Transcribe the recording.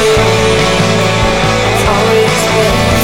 It's always been.